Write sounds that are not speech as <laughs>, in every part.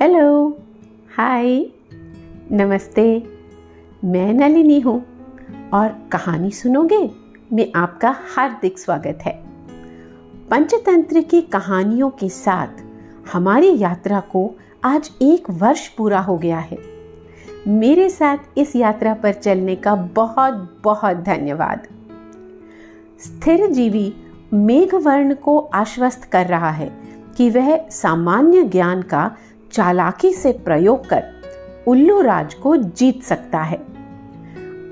Hello hi नमस्ते. मैं नलिनी हूँ. और कहानी सुनोगे? में आपका हार्दिक स्वागत है. पंचतंत्र की कहानियों के साथ हमारी यात्रा को आज एक वर्ष पूरा हो गया है. मेरे साथ इस यात्रा पर चलने का बहुत बहुत धन्यवाद. स्थिर जीवी मेघवर्ण को आश्वस्त कर रहा है कि वह सामान्य ज्ञान का चालाकी से प्रयोग कर उल्लू राज को जीत सकता है।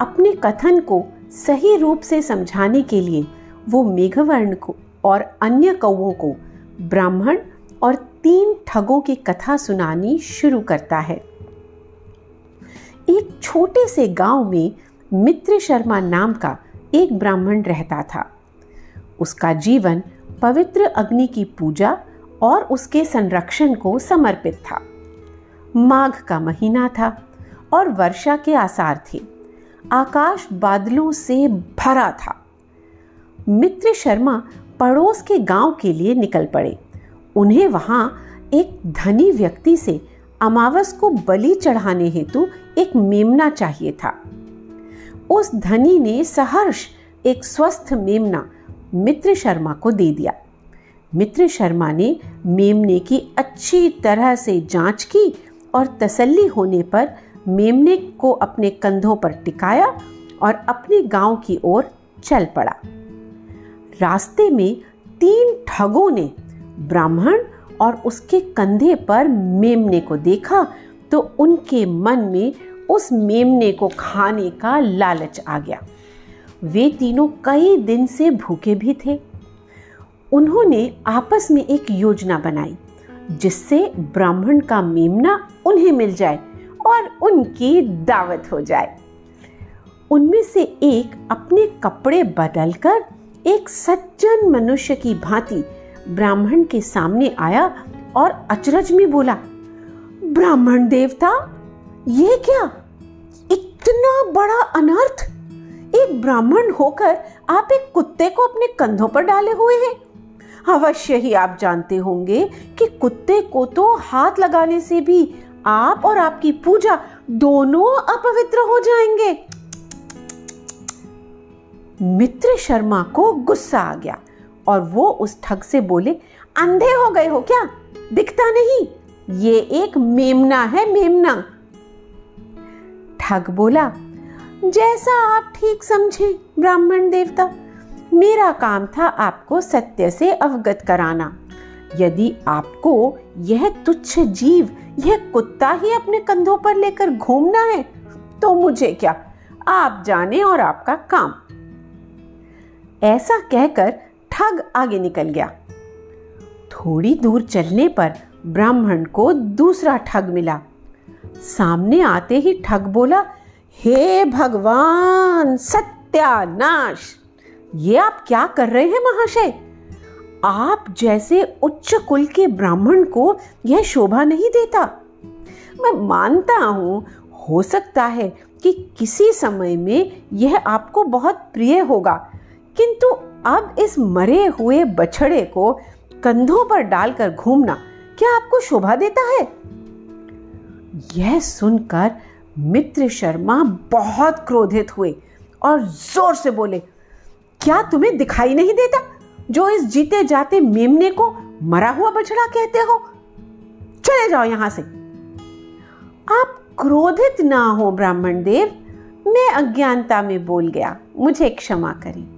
अपने कथन को सही रूप से समझाने के लिए वो मेघवर्ण को और अन्य कौओं को ब्राह्मण और तीन ठगों की कथा सुनानी शुरू करता है। एक छोटे से गाँव में मित्र शर्मा नाम का एक ब्राह्मण रहता था। उसका जीवन पवित्र अग्नि की पूजा और उसके संरक्षण को समर्पित था। माघ का महीना था और वर्षा के आसार थे। आकाश बादलों से भरा था। मित्र शर्मा पड़ोस के गाँव के लिए निकल पड़े। उन्हें वहाँ एक धनी व्यक्ति से अमावस को बलि चढ़ाने हेतु एक मेमना चाहिए था। उस धनी ने सहर्ष एक स्वस्थ मेमना मित्र शर्मा को दे दिया। मित्र शर्मा ने मेमने की अच्छी तरह से जाँच की और तसल्ली होने पर मेमने को अपने कंधों पर टिकाया और अपने गाँव की ओर चल पड़ा। रास्ते में तीन ठगों ने ब्राह्मण और उसके कंधे पर मेमने को देखा तो उनके मन में उस मेमने को खाने का लालच आ गया। वे तीनों कई दिन से भूखे भी थे। उन्होंने आपस में एक योजना बनाई, जिससे ब्राह्मण का मेमना उन्हें मिल जाए और उनकी दावत हो जाए। उनमें से एक अपने कपड़े बदलकर एक सज्जन मनुष्य की भांति ब्राह्मण के सामने आया और अचरज में बोला, ब्राह्मण देवता, ये क्या? इतना बड़ा अनर्थ! एक ब्राह्मण होकर आप एक कुत्ते को अपने कंधों पर डाले हुए हैं। अवश्य ही आप जानते होंगे कि कुत्ते को तो हाथ लगाने से भी आप और आपकी पूजा दोनों अपवित्र हो जाएँगे। मित्र शर्मा को गुस्सा आ गया और वो उस ठग से बोले, अंधे हो गए हो क्या? दिखता नहीं। ये एक मेमना है, मेमना। ठग बोला, जैसा आप ठीक समझे, ब्राह्मण देवता। मेरा काम था आपको सत्य से अवगत कराना। यदि आपको यह तुच्छ जीव, यह कुत्ता ही अपने कंधों पर लेकर घूमना है तो मुझे क्या? आप जाने और आपका काम। ऐसा कहकर ठग आगे निकल गया। थोड़ी दूर चलने पर ब्राह्मण को दूसरा ठग मिला। सामने आते ही ठग बोला, हे भगवान, सत्यानाश! ये आप क्या कर रहे हैं महाशय? आप जैसे उच्च कुल के ब्राह्मण को यह शोभा नहीं देता। मैं मानता हूँ, हो सकता है कि किसी समय में यह आपको बहुत प्रिय होगा, किंतु अब इस मरे हुए बछड़े को कंधों पर डालकर घूमना क्या आपको शोभा देता है? यह सुनकर मित्र शर्मा बहुत क्रोधित हुए और ज़ोर से बोले क्या तुम्हें दिखाई नहीं देता जो इस जीते जाते मेमने को मरा हुआ बछड़ा कहते हो? चले जाओ यहाँ से। आप क्रोधित ना हो, ब्राह्मण देव। मैं अज्ञानता में बोल गया, मुझे क्षमा करें।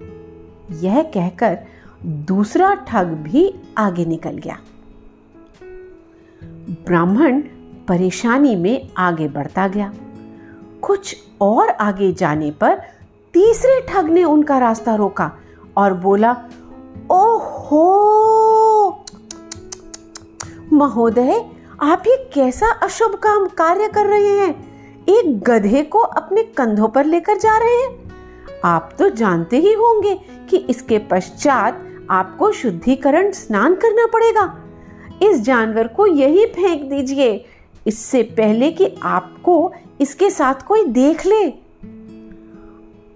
यह कहकर दूसरा ठग भी आगे निकल गया। ब्राह्मण परेशानी में आगे बढ़ता गया। कुछ और आगे जाने पर तीसरे ठग ने उनका रास्ता रोका और बोला, ओहो, महोदय, आप ये कैसा अशुभ काम कार्य कर रहे हैं? एक गधे को अपने कंधों पर लेकर जा रहे हैं? आप तो जानते ही होंगे कि इसके पश्चात आपको शुद्धिकरण स्नान करना पड़ेगा। इस जानवर को यही फेंक दीजिए। इससे पहले कि आपको इसके साथ कोई देख ले।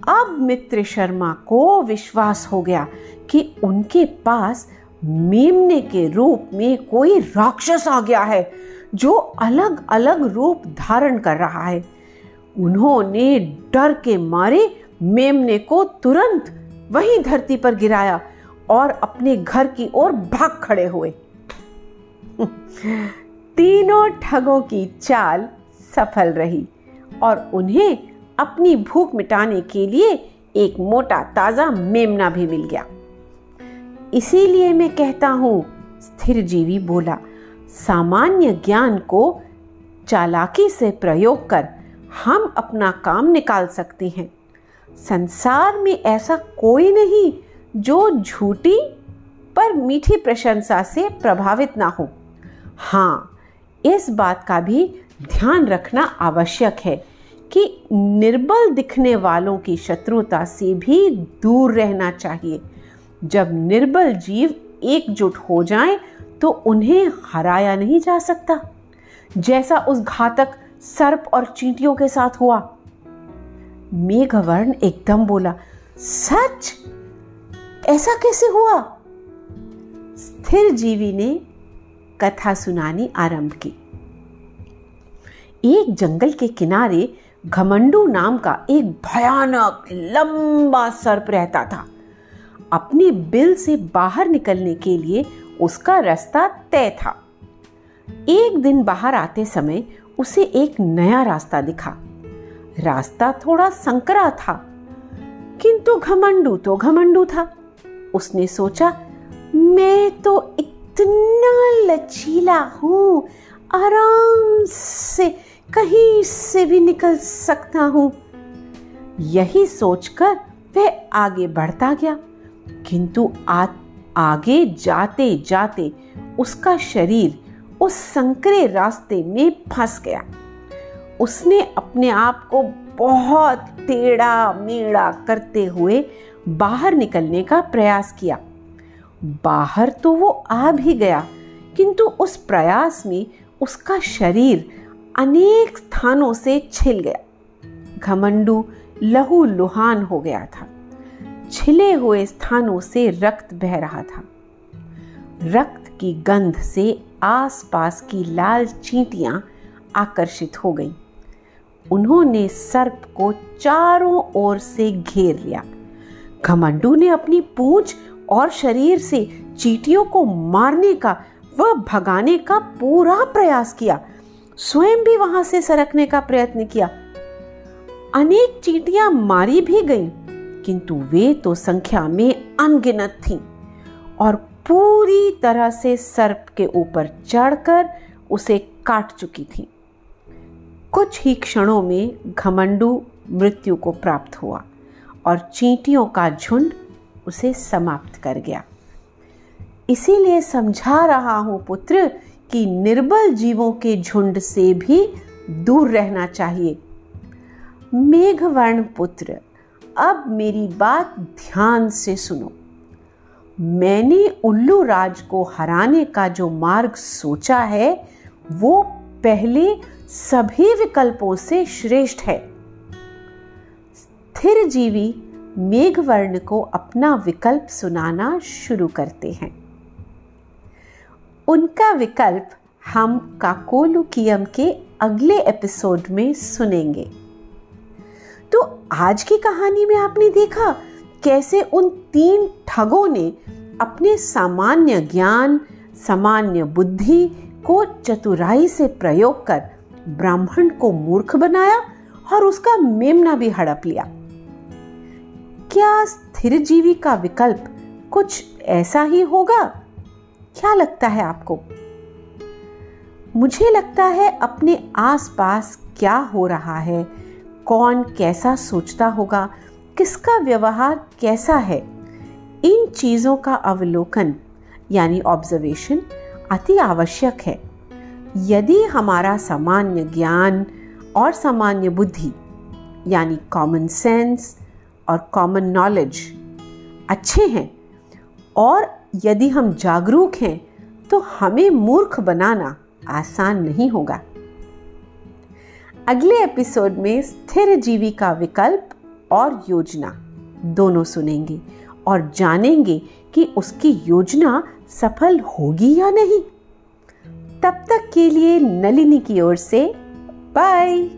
अब मित्र शर्मा को विश्वास हो गया कि उनके पास मेमने के रूप में कोई राक्षस आ गया है, जो अलग अलग रूप धारण कर रहा है। उन्होंने डर के मारे मेमने को तुरंत वही धरती पर गिराया और अपने घर की ओर भाग खड़े हुए। <laughs> तीनों ठगों की चाल सफल रही और उन्हें अपनी भूख मिटाने के लिए एक मोटा ताज़ा मेमना भी मिल गया। इसीलिए मैं कहता हूँ, स्थिर जीवी बोला, सामान्य ज्ञान को चालाकी से प्रयोग कर हम अपना काम निकाल सकते हैं। संसार में ऐसा कोई नहीं जो झूठी पर मीठी प्रशंसा से प्रभावित ना हो। हाँ इस बात का भी ध्यान रखना आवश्यक है। कि निर्बल दिखने वालों की शत्रुता से भी दूर रहना चाहिए। जब निर्बल जीव एकजुट हो जाएँ तो उन्हें हराया नहीं जा सकता। जैसा उस घातक सर्प और चींटियों के साथ हुआ। मेघवर्ण एकदम बोला, सच? ऐसा कैसे हुआ? स्थिर जीवी ने कथा सुनानी आरंभ की। एक जंगल के किनारे घमंडू नाम का एक भयानक, लंबा सर्प रहता था। अपने बिल से बाहर निकलने के लिए उसका रास्ता तय था। एक दिन बाहर आते समय उसे एक नया रास्ता दिखा। रास्ता थोड़ा संकरा था, किंतु घमंडू तो घमंडू था। उसने सोचा, मैं तो इतना लचीला हूँ, आराम से कहीं से भी निकल सकता हूँ। यही सोचकर वह आगे बढ़ता गया। किंतु आ, आगे जाते जाते उसका शरीर उस संकरे रास्ते में फंस गया। उसने अपने आप को बहुत टेढ़ा मेढ़ा करते हुए बाहर निकलने का प्रयास किया। बाहर तो वो आ भी गया किंतु उस प्रयास में उसका शरीर अनेक स्थानों से छिल गया। घमंडू लहू लुहान हो गया था। छिले हुए स्थानों से रक्त बह रहा था। रक्त की गंध से आसपास की लाल चींटियाँ आकर्षित हो गईं। उन्होंने सर्प को चारों ओर से घेर लिया। घमंडू ने अपनी पूंछ और शरीर से चीटियों को मारने का व भगाने का पूरा प्रयास किया। स्वयं भी वहाँ से सरकने का प्रयत्न किया। अनेक चीटियाँ मारी भी गईं, किंतु वे तो संख्या में अनगिनत थीं और पूरी तरह से सर्प के ऊपर चढ़कर उसे काट चुकी थी। कुछ ही क्षणों में घमंडू मृत्यु को प्राप्त हुआ और चींटियों का झुंड उसे समाप्त कर गया। इसीलिए समझा रहा हूँ पुत्र कि निर्बल जीवों के झुंड से भी दूर रहना चाहिए। मेघवर्ण पुत्र, अब मेरी बात ध्यान से सुनो। मैंने उल्लू राज को हराने का जो मार्ग सोचा है, वो पहले सभी विकल्पों से श्रेष्ठ है। स्थिर जीवी मेघवर्ण को अपना विकल्प सुनाना शुरू करते हैं। उनका विकल्प हम काकोलुकियम के अगले एपिसोड में सुनेंगे। तो आज की कहानी में आपने देखा कैसे उन तीन ठगों ने अपने सामान्य ज्ञान, सामान्य बुद्धि को चतुराई से प्रयोग कर ब्राह्मण को मूर्ख बनाया और उसका मेमना भी हड़प लिया। क्या स्थिर जीवी का विकल्प कुछ ऐसा ही होगा? क्या लगता है आपको? मुझे लगता है अपने आसपास क्या हो रहा है, कौन कैसा सोचता होगा, किसका व्यवहार कैसा है, इन चीज़ों का अवलोकन, यानी ऑब्जर्वेशन अति आवश्यक है। यदि हमारा सामान्य ज्ञान और सामान्य बुद्धि, यानी कॉमन सेंस और कॉमन नॉलेज अच्छे हैं, और यदि हम जागरूक हैं तो हमें मूर्ख बनाना आसान नहीं होगा। अगले एपिसोड में स्थिर जीवी का विकल्प और योजना दोनों सुनेंगे और जानेंगे कि उसकी योजना सफल होगी या नहीं। तब तक के लिए नलिनी की ओर से बाय।